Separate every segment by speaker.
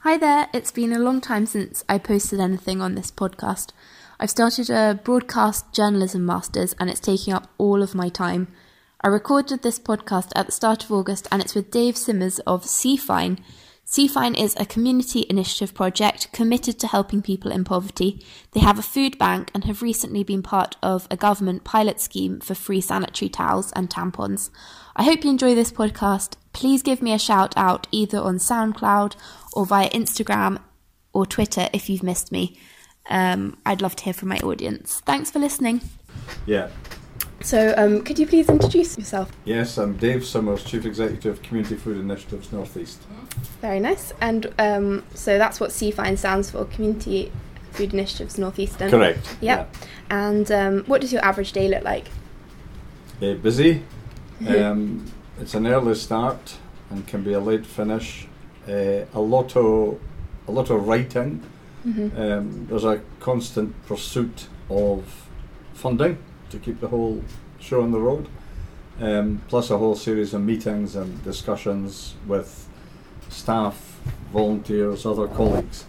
Speaker 1: Hi there, it's been a long time since I posted anything on this podcast. I've started a broadcast journalism masters and it's taking up all of my time. I recorded this podcast at the start of August and it's with Dave Simmers of CFINE. CFINE is a community initiative project committed to helping people in poverty. They have a food bank and have recently been part of a government pilot scheme for free sanitary towels and tampons. I hope you enjoy this podcast. Please give me a shout out either on SoundCloud or via Instagram or Twitter if you've missed me. Um, I'd love to hear from my audience. Thanks for listening.
Speaker 2: Yeah.
Speaker 1: So, um, could you please introduce yourself?
Speaker 2: Yes, I'm Dave Simmers, Chief Executive of Community Food Initiatives Northeast.
Speaker 1: Very nice. And um, so that's what CFINE stands for Community Food Initiatives Northeastern.
Speaker 2: Correct.
Speaker 1: Yep. And um, what does your average day look like?
Speaker 2: Uh, busy. Um, it's an early start and can be a late finish. Uh, a lot of a lot of writing.
Speaker 1: Mm-hmm.
Speaker 2: Um, there's a constant pursuit of funding to keep the whole show on the road. Um, plus a whole series of meetings and discussions with staff, volunteers, other colleagues.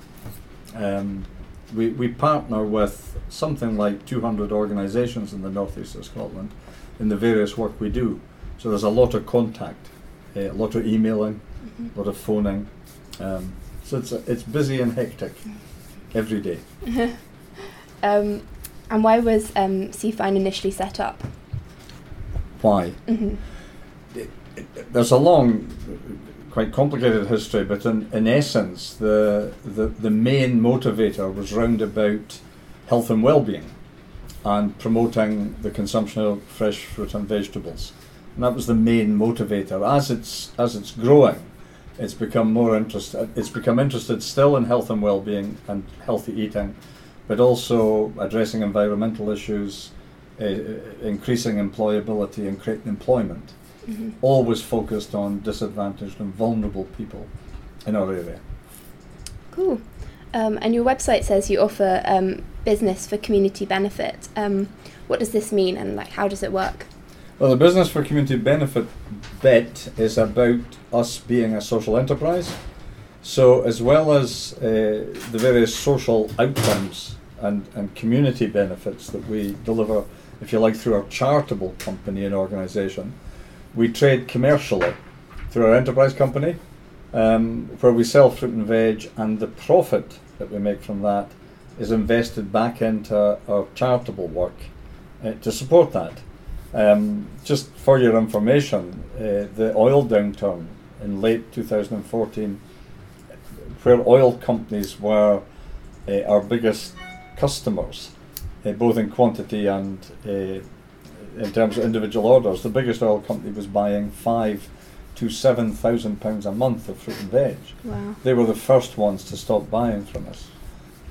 Speaker 2: Um, we, we partner with something like 200 organisations in the northeast of Scotland in the various work we do. So there's a lot of contact, uh, a lot of emailing, a lot of phoning. Um, so it's, it's busy and hectic every day.
Speaker 1: Um, and why was um, CFINE initially set up?
Speaker 2: Why?
Speaker 1: hmm
Speaker 2: there's a long, quite complicated history, but in, in essence, the, the, the main motivator was round about health and well-being and promoting the consumption of fresh fruit and vegetables. And that was the main motivator. As it's, as it's growing, it's become more interested, it's become interested still in health and well-being and healthy eating, but also addressing environmental issues, uh, increasing employability and creating employment
Speaker 1: hmm
Speaker 2: always focused on disadvantaged and vulnerable people in our area.
Speaker 1: Cool. Um, and your website says you offer um, business for community benefit. Um, what does this mean, and like how does it work?
Speaker 2: Well, the Business for Community Benefit bit is about us being a social enterprise. So, as well as uh, the various social outcomes and, and community benefits that we deliver, if you like, through our charitable company and organisation, we trade commercially through our enterprise company, um, where we sell fruit and veg, and the profit that we make from that is invested back into our charitable work uh, to support that. Um, just for your information, uh, the oil downturn in late 2014, where oil companies were uh, our biggest customers, uh, both in quantity and uh, in terms of individual orders, the biggest oil company was buying five to seven thousand pounds a month of fruit and veg.
Speaker 1: Wow.
Speaker 2: They were the first ones to stop buying from us,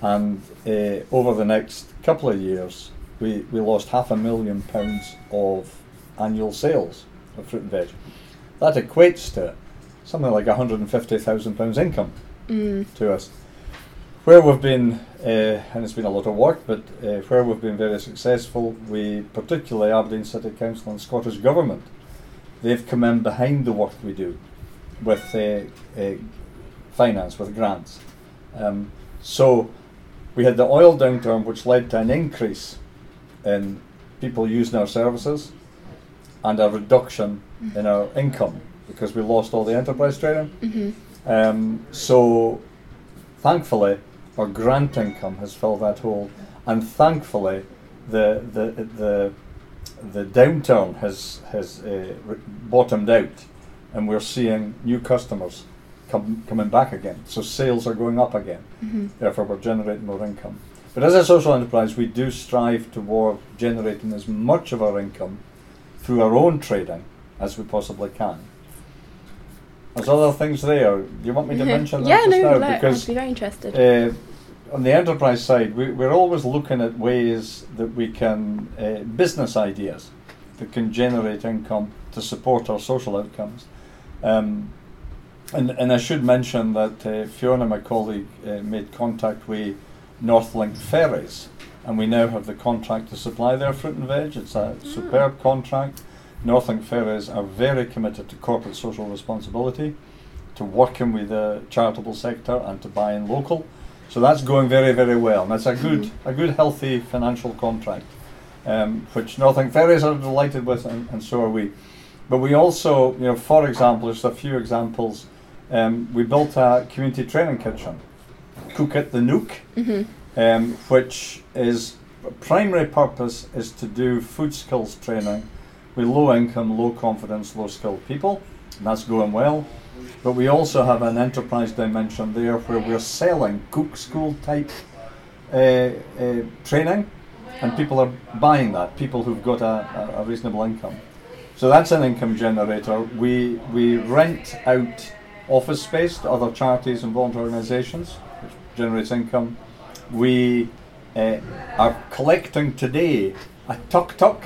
Speaker 2: and uh, over the next couple of years, we, we lost half a million pounds of annual sales of fruit and veg. That equates to something like hundred and fifty thousand pounds income
Speaker 1: Mm.
Speaker 2: to us. Where we've been, uh, and it's been a lot of work, but uh, where we've been very successful, we particularly Aberdeen City Council and Scottish Government, they've come in behind the work we do with uh, uh, finance, with grants. Um, so we had the oil downturn, which led to an increase in people using our services and a reduction in our income because we lost all the enterprise training.
Speaker 1: hmm
Speaker 2: Um, so, thankfully, our grant income has filled that hole, and thankfully, the the the the downturn has has uh, bottomed out, and we're seeing new customers come, coming back again. So sales are going up again.
Speaker 1: hmm
Speaker 2: Therefore, we're generating more income. But as a social enterprise, we do strive toward generating as much of our income through our own trading as we possibly can. There's other things there. Do you want me to mention that
Speaker 1: yeah,
Speaker 2: just
Speaker 1: no,
Speaker 2: now? because
Speaker 1: I'd be very interested.
Speaker 2: uh, on the enterprise side, we, we're always looking at ways that we can, uh, business ideas that can generate income to support our social outcomes. Um, and, and I should mention that uh, Fiona, my colleague, uh, made contact with Northlink Ferries, and we now have the contract to supply their fruit and veg. It's a superb contract. Northlink Ferries are very committed to corporate social responsibility, to working with the charitable sector and to buying local. So that's going very, very well. And that's a good, a good, healthy financial contract, um, which Northlink Ferries are delighted with, and, and so are we. But we also, you know, for example, just a few examples, um, we built a community training kitchen, Cook at the Nook,
Speaker 1: hmm
Speaker 2: um, which is primary purpose is to do food skills training with low income, low confidence, low skilled people, and that's going well. But we also have an enterprise dimension there where we're selling cook school type uh, uh, training, and people are buying that. People who've got a, a, reasonable income, so that's an income generator. We we rent out office space to other charities and volunteer organisations, which generates income. We uh, are collecting today a tuk tuk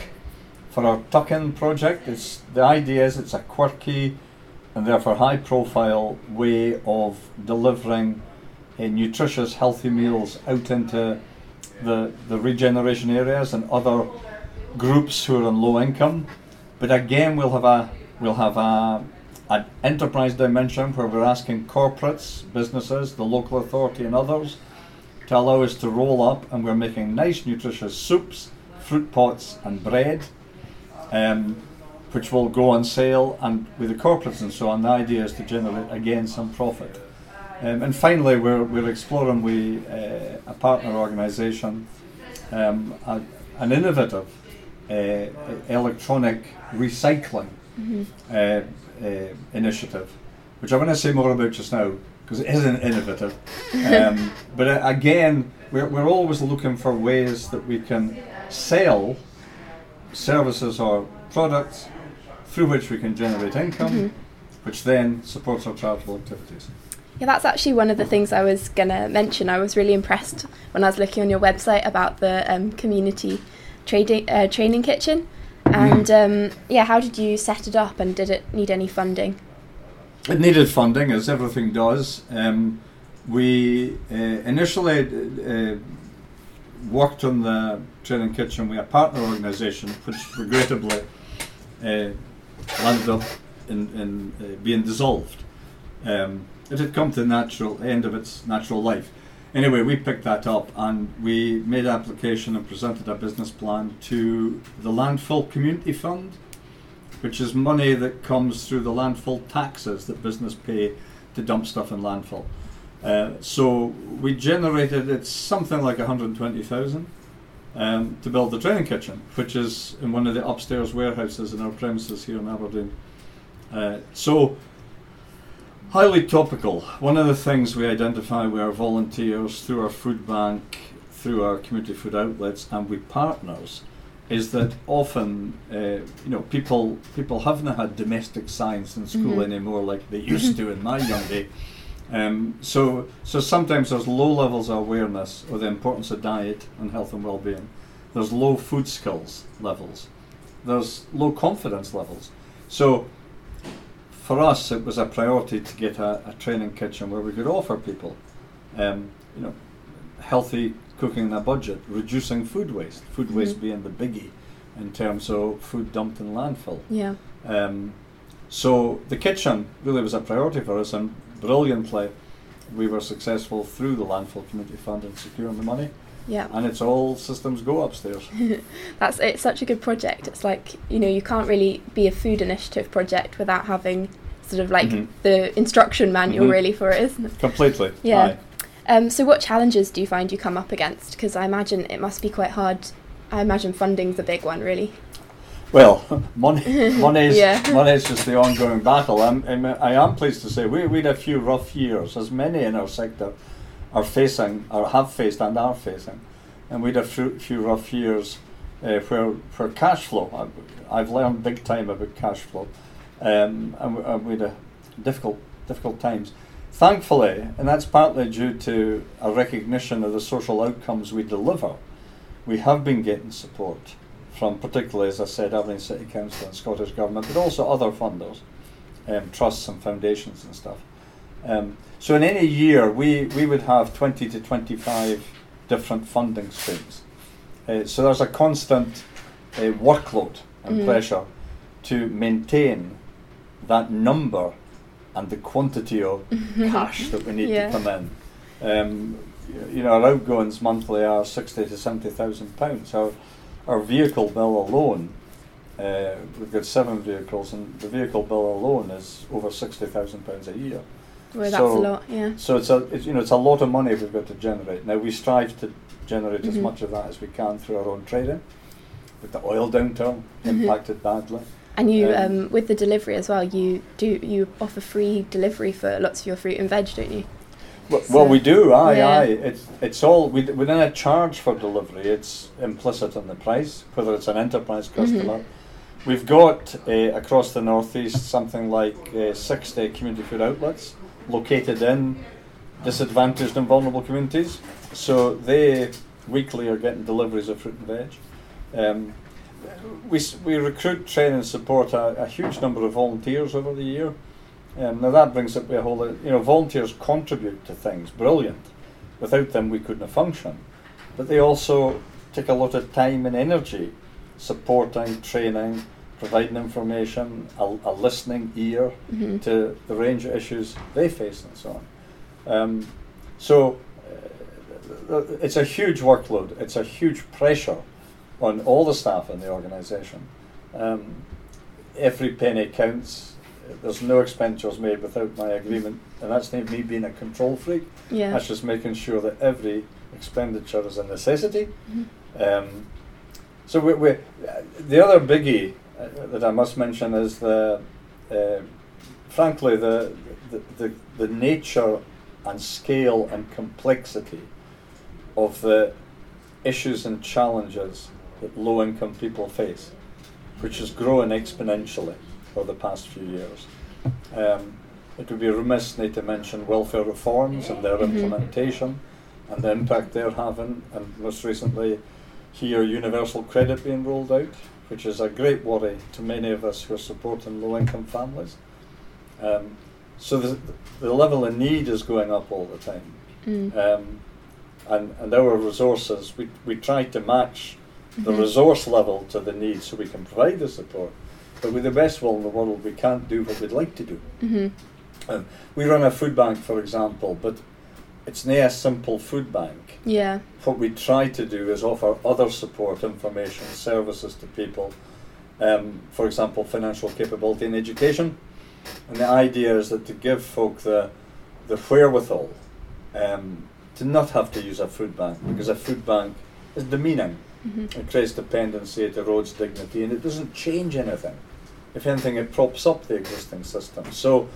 Speaker 2: for our tuck in project. It's, the idea is it's a quirky and therefore high profile way of delivering uh, nutritious, healthy meals out into the, the regeneration areas and other groups who are on low income. But again, we'll have a we'll have a an enterprise dimension where we're asking corporates, businesses, the local authority, and others to allow us to roll up, and we're making nice, nutritious soups, fruit pots, and bread, um, which will go on sale. And with the corporates and so on, the idea is to generate again some profit. Um, and finally, we're, we're exploring with uh, a partner organisation um, a, an innovative uh, electronic recycling
Speaker 1: hmm
Speaker 2: uh, uh, initiative, which I'm going to say more about just now because it is an innovative. Um, but uh, again, we're, we're always looking for ways that we can sell services or products through which we can generate income,
Speaker 1: Mhm.
Speaker 2: which then supports our charitable activities.
Speaker 1: Yeah, that's actually one of the things I was gonna mention. I was really impressed when I was looking on your website about the um, community trading uh, training kitchen. And um, yeah, how did you set it up, and did it need any funding?
Speaker 2: It needed funding, as everything does. Um, we uh, initially uh, worked on the training kitchen with a partner organisation, which regrettably uh, landed up in, in uh, being dissolved. Um, it had come to the natural end of its natural life. Anyway, we picked that up and we made an application and presented a business plan to the Landfill Community Fund which is money that comes through the landfill taxes that business pay to dump stuff in landfill. Uh, so we generated it's something like 120,000 um, to build the training kitchen, which is in one of the upstairs warehouses in our premises here in Aberdeen. Uh, so highly topical. One of the things we identify with our volunteers through our food bank, through our community food outlets, and with partners is that often uh, you know people people haven't had domestic science in school
Speaker 1: Mhm.
Speaker 2: anymore like they used to in my young day. Um, so so sometimes there's low levels of awareness of the importance of diet and health and well-being. There's low food skills levels. There's low confidence levels. So for us, it was a priority to get a, a training kitchen where we could offer people, um, you know, healthy cooking in a budget, reducing food waste. Food waste
Speaker 1: Mhm.
Speaker 2: being the biggie in terms of food dumped in landfill.
Speaker 1: Yeah.
Speaker 2: Um, so the kitchen really was a priority for us, and brilliantly, we were successful through the landfill community fund in securing the money,
Speaker 1: Yeah.
Speaker 2: and it's all systems go upstairs.
Speaker 1: That's it's such a good project. It's like you know you can't really be a food initiative project without having sort of like
Speaker 2: Mhm.
Speaker 1: the instruction manual
Speaker 2: Mhm.
Speaker 1: really for it, isn't it?
Speaker 2: Completely.
Speaker 1: Yeah. Um, so what challenges do you find you come up against? Because I imagine it must be quite hard. I imagine funding's a big one, really.
Speaker 2: Well, money, money is
Speaker 1: Yeah.
Speaker 2: money is just the ongoing battle. I'm, I'm, I am pleased to say we we had a few rough years, as many in our sector are facing, or have faced, and are facing, and we had a few, few rough years uh, where where cash flow. I've, I've learned big time about cash flow, um, and uh, we had a difficult difficult times. Thankfully, and that's partly due to a recognition of the social outcomes we deliver, we have been getting support from particularly, as I said, Aberdeen City Council and Scottish Government, but also other funders, um, trusts and foundations and stuff. Um, so in any year, we, we would have 20 to 25 different funding streams. Uh, so there's a constant uh, workload and
Speaker 1: Mhm.
Speaker 2: pressure to maintain that number and the quantity of cash that we need
Speaker 1: Yeah.
Speaker 2: to come in. Um, you know, our outgoings monthly are sixty to seventy thousand pounds. Our our vehicle bill alone, uh, we've got seven vehicles, and the vehicle bill alone is over sixty thousand pounds a year.
Speaker 1: Well, that's
Speaker 2: So-
Speaker 1: a lot. Yeah.
Speaker 2: So it's a it's, you know it's a lot of money we've got to generate. Now we strive to generate as
Speaker 1: Mhm.
Speaker 2: much of that as we can through our own trading. With the oil downturn
Speaker 1: Mhm.
Speaker 2: impacted badly.
Speaker 1: And you,
Speaker 2: Um,
Speaker 1: um, with the delivery as well, you do you offer free delivery for lots of your fruit and veg, don't you?
Speaker 2: Well,
Speaker 1: So-
Speaker 2: well we do. Aye,
Speaker 1: Yeah.
Speaker 2: aye. It's it's all we we don't charge for delivery. It's implicit in the price, whether it's an enterprise
Speaker 1: Mhm.
Speaker 2: customer. We've got uh, across the northeast something like uh, sixty community food outlets located in disadvantaged and vulnerable communities. So they weekly are getting deliveries of fruit and veg. Um, we, we recruit, train, and support a, a huge number of volunteers over the year. Um, now that brings up a whole, you know, volunteers contribute to things, brilliant. Without them, we couldn't have functioned. But they also take a lot of time and energy supporting, training, providing information, a, a listening ear
Speaker 1: hmm
Speaker 2: to the range of issues they face and so on. Um, so uh, it's a huge workload. It's a huge pressure on all the staff in the organisation. Um, every penny counts. There's no expenditures made without my agreement, and that's not me being a control freak.
Speaker 1: Yeah.
Speaker 2: That's just making sure that every expenditure is a necessity.
Speaker 1: Mhm.
Speaker 2: Um, so we, we, uh, the other biggie that I must mention is the, uh, frankly, the, the, the, the nature and scale and complexity of the issues and challenges that low income people face, which has grown exponentially over the past few years. Um, it would be remiss not to mention welfare reforms and their
Speaker 1: Mhm.
Speaker 2: implementation and the impact they're having, and most recently, here universal credit being rolled out, which is a great worry to many of us who are supporting low income families. Um, so the, the level of need is going up all the time.
Speaker 1: Mm.
Speaker 2: Um, and, and our resources, we, we try to match the
Speaker 1: Mhm.
Speaker 2: resource level to the need so we can provide the support. But with the best will in the world, we can't do what we'd like to do.
Speaker 1: hmm
Speaker 2: Um, we run a food bank, for example, but it's not a simple food bank.
Speaker 1: Yeah.
Speaker 2: What we try to do is offer other support, information, services to people. Um, for example, financial capability and education. And the idea is that to give folk the, the wherewithal um, to not have to use a food bank, because a food bank is demeaning.
Speaker 1: hmm
Speaker 2: It creates dependency, it erodes dignity, and it doesn't change anything. If anything, it props up the existing system. So,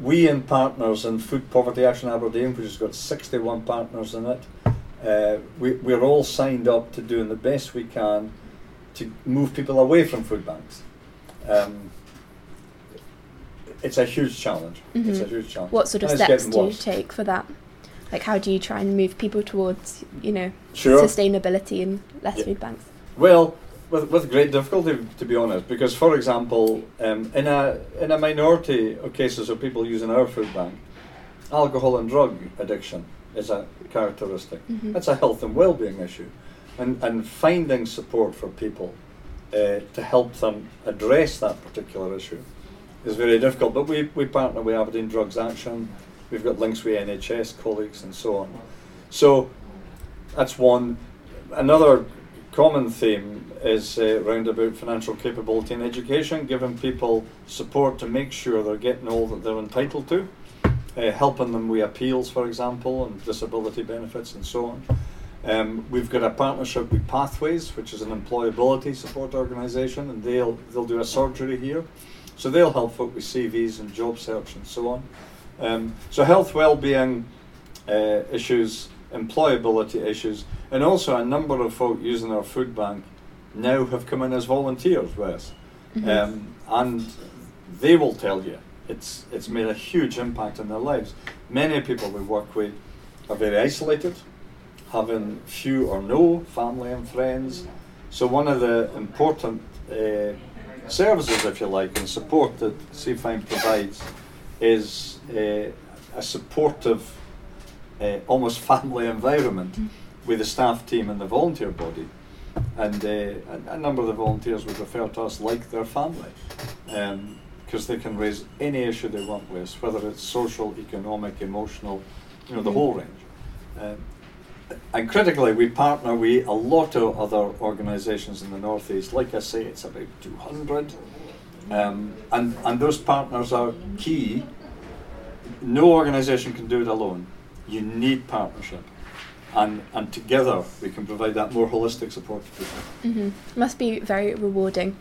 Speaker 2: we and partners in Food Poverty Action Aberdeen, which has got 61 partners in it, uh, we, we're all signed up to doing the best we can to move people away from food banks. Um, it's a huge challenge. It's a
Speaker 1: Mhm.
Speaker 2: huge challenge.
Speaker 1: What sort of
Speaker 2: And
Speaker 1: steps do you take for that? Like, how do you try and move people towards, you know,
Speaker 2: Sure.
Speaker 1: sustainability and less
Speaker 2: Yeah.
Speaker 1: food banks?
Speaker 2: Well, with, with great difficulty, to be honest, because for example, um, in a in a minority of cases of people using our food bank, alcohol and drug addiction is a characteristic.
Speaker 1: Mhm.
Speaker 2: That's a health and well-being issue, and and finding support for people uh, to help them address that particular issue is very difficult. But we, we partner with Aberdeen Drugs Action. We've got links with NHS colleagues and so on. So that's one. Another common theme is uh, round about financial capability and education, giving people support to make sure they're getting all that they're entitled to, uh, helping them with appeals, for example, and disability benefits and so on. Um, we've got a partnership with Pathways, which is an employability support organisation, and they'll they'll do a surgery here, so they'll help folk with CVs and job search and so on. Um, so health, well-being uh, issues, employability issues, and also a number of folk using our food bank now have come in as volunteers with us,
Speaker 1: Mhm.
Speaker 2: um, and they will tell you it's it's made a huge impact on their lives. Many people we work with are very isolated, having few or no family and friends. So one of the important uh, services, if you like, and support that CFINE provides is uh, a supportive, uh, almost family environment with the staff team and the volunteer body. And uh, a, a number of the volunteers would refer to us like their family, because because they can raise any issue they want with us, whether it's social, economic, emotional, you know, the
Speaker 1: Mhm.
Speaker 2: whole range. Um, and critically, we partner with a lot of other organisations in the northeast. Like I say, it's about 200, um, and and those partners are key. No organisation can do it alone. You need partnership, and and together we can provide that more holistic support to people.
Speaker 1: hmm Must be very rewarding.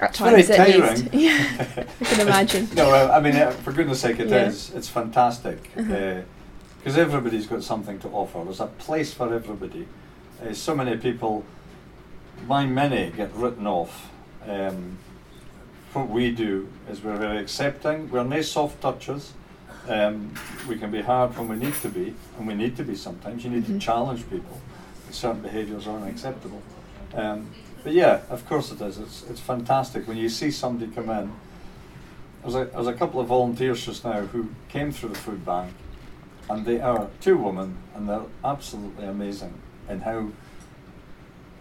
Speaker 1: At
Speaker 2: It's very
Speaker 1: times, at least.
Speaker 2: tiring.
Speaker 1: Yeah, I can imagine.
Speaker 2: No, I I mean, uh, for goodness sake, it is.
Speaker 1: Yeah.
Speaker 2: It's fantastic.
Speaker 1: Uh-huh.
Speaker 2: Because everybody's got something to offer. There's a place for everybody. Uh, so many people, my many, get written off. Um, what we do is we're very accepting. We're nice soft touches. Um, we can be hard when we need to be, and we need to be sometimes. You need
Speaker 1: Mhm.
Speaker 2: to challenge people. Certain behaviours are unacceptable. Um, but yeah, of course it is. It's, it's fantastic when you see somebody come in. There's a, there's a couple of volunteers just now who came through the food bank, and they are two women, and they're absolutely amazing in how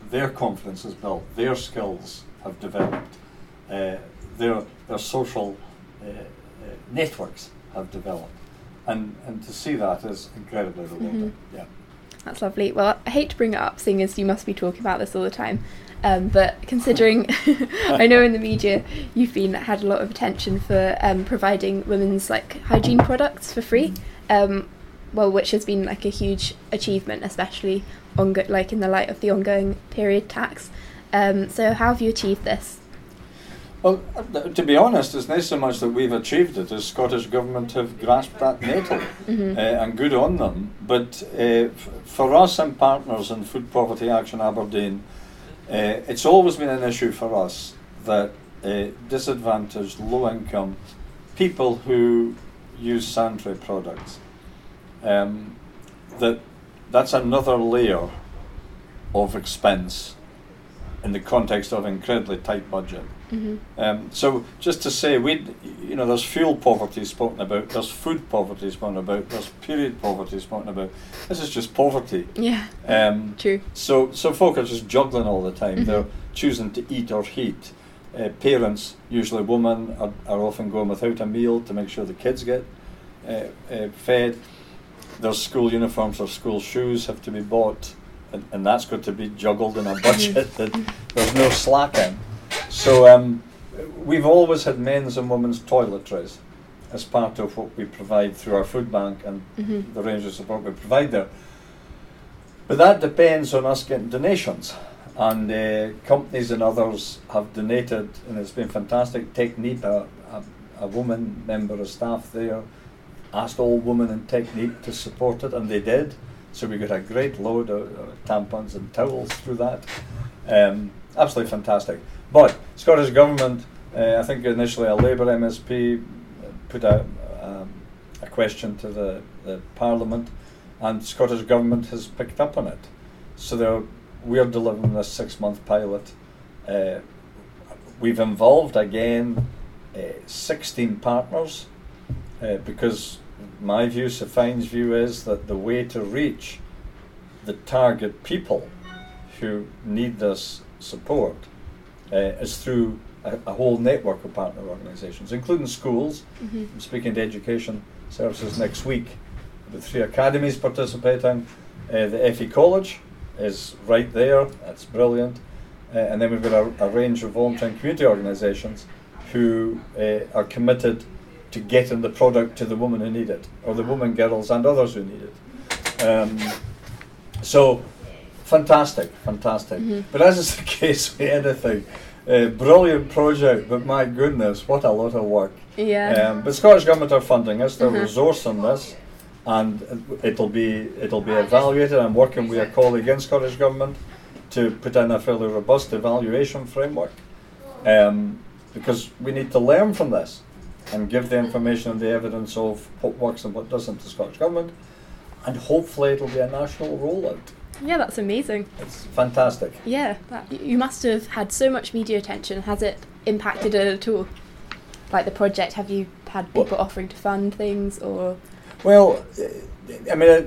Speaker 2: their confidence is built, their skills have developed, uh, their their social uh, uh, networks have developed, and and to see that is incredibly rewarding.
Speaker 1: Mhm.
Speaker 2: Yeah.
Speaker 1: That's lovely. Well, I hate to bring it up, seeing as you must be talking about this all the time. Um, but considering, I know in the media you've been had a lot of attention for um, providing women's like hygiene products for free. Um, well, which has been like a huge achievement, especially on go- like in the light of the ongoing period tax. Um, so, how have you achieved this?
Speaker 2: Well, to be honest, it's not so much that we've achieved it as Scottish Government have grasped that nettle,
Speaker 1: Mhm.
Speaker 2: uh, and good on them. But uh, f- for us and partners in Food Poverty Action Aberdeen, uh, it's always been an issue for us that uh, disadvantaged, low income people who use sanitary products, um, that that's another layer of expense in the context of incredibly tight budget.
Speaker 1: Mhm.
Speaker 2: Um, so just to say, we, you know, there's fuel poverty spoken about, there's food poverty spoken about, there's period poverty spoken about. This is just poverty.
Speaker 1: Yeah,
Speaker 2: Um,
Speaker 1: true.
Speaker 2: so, so folk are just juggling all the time.
Speaker 1: Mhm.
Speaker 2: They're choosing to eat or heat. Uh, parents, usually women, are, are often going without a meal to make sure the kids get uh, uh, fed. There's school uniforms or school shoes have to be bought, and, and that's got to be juggled in a budget that there's no slack in. So um, we've always had men's and women's toiletries as part of what we provide through our food bank and
Speaker 1: Mhm.
Speaker 2: the range of support we provide there. But that depends on us getting donations. And uh, companies and others have donated, and it's been fantastic. Technip, a, a, a woman member of staff there, asked all women in Technip to support it, and they did. So we got a great load of, of tampons and towels through that. Um, absolutely fantastic. But Scottish Government, uh, I think initially a Labour MSP put a, um, a question to the, the Parliament, and Scottish Government has picked up on it. So we're delivering this six month pilot. Uh, we've involved again uh, 16 partners uh, because my view, CFINE's view is that the way to reach the target people who need this support uh, is through a, a whole network of partner organisations, including schools.
Speaker 1: Mhm.
Speaker 2: I'm speaking to education services next week. The three academies participating. Uh, the FE College is right there. That's brilliant. Uh, and then we've got a, a range of voluntary community organisations who uh, are committed to getting the product to the women who need it, or the women, girls, and others who need it. Um, so, fantastic, fantastic.
Speaker 1: Mhm.
Speaker 2: But as is the case with anything, uh, brilliant project, but my goodness, what a lot of work.
Speaker 1: Yeah.
Speaker 2: Um, but Scottish Government are funding us, they're
Speaker 1: Mhm.
Speaker 2: resourcing this, and it'll be it'll be evaluated. I'm working with a colleague in Scottish Government to put in a fairly robust evaluation framework, um, because we need to learn from this and give the information and the evidence of what works and what doesn't to Scottish Government, and hopefully it'll be a national rollout.
Speaker 1: yeah, that's amazing.
Speaker 2: It's fantastic.
Speaker 1: Yeah, that, you must have had so much media attention. Has it impacted it at all? Like the project, have you had
Speaker 2: Well-
Speaker 1: people offering to fund things or?
Speaker 2: Well, I mean, uh,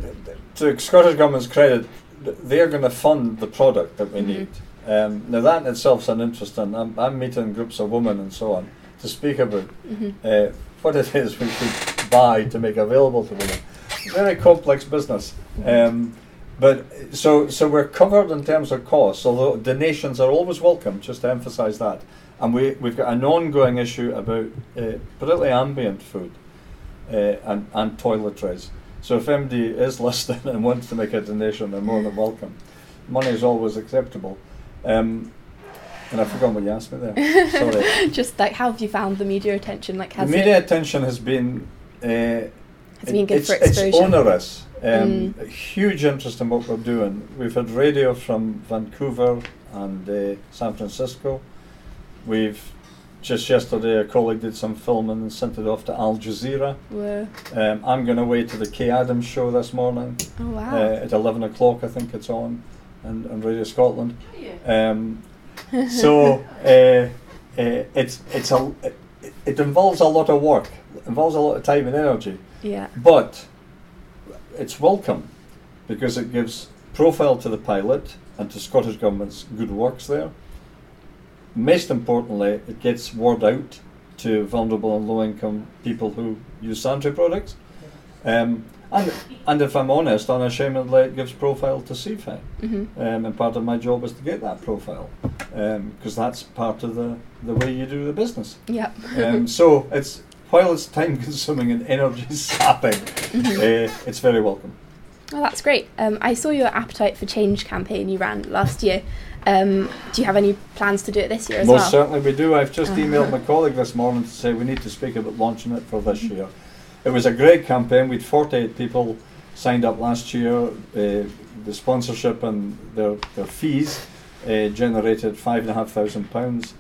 Speaker 2: to Scottish Government's credit, they're going to fund the product that we
Speaker 1: Mhm.
Speaker 2: need. Um, now, that in itself is an interesting. I'm, I'm meeting groups of women and so on, to speak about
Speaker 1: Mhm.
Speaker 2: uh, what it is we should buy to make available to women. Very complex business. Um, but so so we're covered in terms of costs, although donations are always welcome, just to emphasise that. And we, we've got an ongoing issue about uh, particularly ambient food uh, and, and toiletries. So if MD is listening and wants to make a donation, they're more than welcome. Money is always acceptable. Um, and I forgot what you asked me there. Sorry.
Speaker 1: Just like, how have you found the media attention? Like,
Speaker 2: The
Speaker 1: has
Speaker 2: media
Speaker 1: it
Speaker 2: attention has been uh,
Speaker 1: has it been good
Speaker 2: it's,
Speaker 1: for exposure?
Speaker 2: It's onerous. Um,
Speaker 1: Mm.
Speaker 2: Huge interest in what we're doing. We've had radio from Vancouver and uh, San Francisco. We've just yesterday a colleague did some filming and sent it off to Al Jazeera.
Speaker 1: Whoa.
Speaker 2: Um, I'm going away to the Kaye Adams show this morning
Speaker 1: Oh wow.
Speaker 2: uh, at 11 o'clock. I think it's on, and on Radio Scotland. Um, so uh, uh, it's it's a it, it involves a lot of work, involves a lot of time and energy,
Speaker 1: yeah.
Speaker 2: but it's welcome because it gives profile to the pilot and to Scottish government's good works there. Most importantly, it gets word out to vulnerable and low income people who use sanitary products. Um, and, and if I'm honest, unashamedly, it gives profile to CFI.
Speaker 1: hmm
Speaker 2: Um, and part of my job is to get that profile because that's part of the, the way you do the business.
Speaker 1: Yep.
Speaker 2: Um, so it's while it's time consuming and energy sapping, uh, it's very welcome.
Speaker 1: Well, that's great. Um, I saw your Appetite for Change campaign you ran last year. Um, do you have any plans to do it this year as
Speaker 2: Most
Speaker 1: well?
Speaker 2: Most certainly we do. I've just
Speaker 1: Uh-huh.
Speaker 2: emailed my colleague this morning to say we need to speak about launching it for this year. It was a great campaign. We'd 48 people signed up last year. Uh, the sponsorship and their, their fees uh, generated five and a half thousand pounds.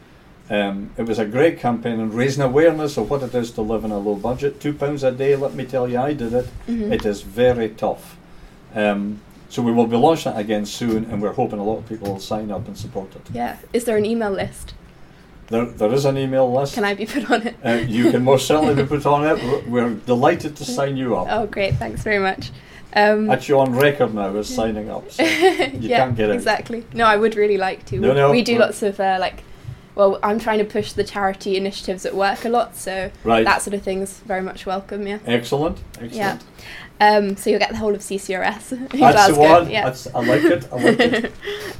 Speaker 2: Um, it was a great campaign and raising awareness of what it is to live in a low budget. Two pounds a day, let me tell you, I did it.
Speaker 1: Mhm.
Speaker 2: It is very tough. Um, so we will be launching it again soon, and we're hoping a lot of people will sign up and support it.
Speaker 1: Yeah. Is there an email list?
Speaker 2: There, there is an email list.
Speaker 1: Can I be put on it?
Speaker 2: Uh, you can most certainly be put on it. We're, delighted to sign you up.
Speaker 1: Oh, great. Thanks very much. Um,
Speaker 2: Actually, on record now as signing up. So you
Speaker 1: yeah,
Speaker 2: can't get out.
Speaker 1: exactly. No, I would really like to.
Speaker 2: No, no,
Speaker 1: we do lots of uh, like. Well, I'm trying to push the charity initiatives at work a lot, so
Speaker 2: Right.
Speaker 1: that sort of thing's very much welcome. Yeah.
Speaker 2: Excellent. Excellent.
Speaker 1: Yeah. Um, so you'll get the whole of CCRS in
Speaker 2: That's
Speaker 1: Glasgow.
Speaker 2: the one.
Speaker 1: Yeah.
Speaker 2: That's, I like it. I like it.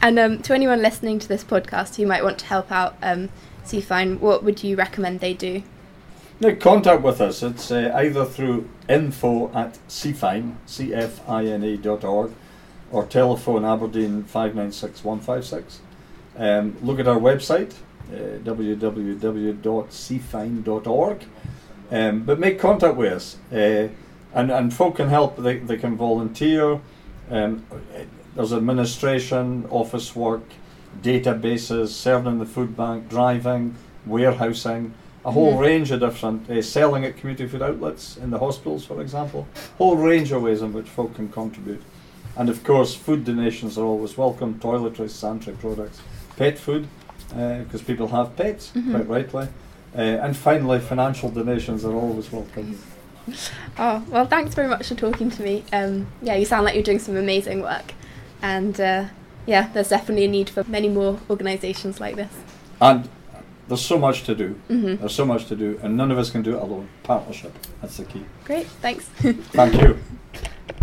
Speaker 1: and um, to anyone listening to this podcast who might want to help out um, CFINE, what would you recommend they do?
Speaker 2: Now, contact with us. It's uh, either through info at cfine, dot org, or telephone Aberdeen 596156. Um, look at our website, uh, www.cfine.org. Um, but make contact with us. Uh, and, and folk can help, they, they can volunteer. Um, there's administration, office work, databases, serving the food bank, driving, warehousing, a whole
Speaker 1: Mhm.
Speaker 2: range of different uh, selling at community food outlets in the hospitals, for example. Whole range of ways in which folk can contribute. And of course, food donations are always welcome. Toiletries, sanitary products, pet food, because people have pets,
Speaker 1: Mhm.
Speaker 2: quite rightly. Uh, and finally, financial donations are always welcome.
Speaker 1: Oh, well, thanks very much for talking to me. Um, yeah, you sound like you're doing some amazing work. And uh, yeah, there's definitely a need for many more organisations like this.
Speaker 2: And there's so much to do.
Speaker 1: hmm
Speaker 2: There's so much to do, and none of us can do it alone. Partnership, that's the key.
Speaker 1: Great, thanks.
Speaker 2: Thank you.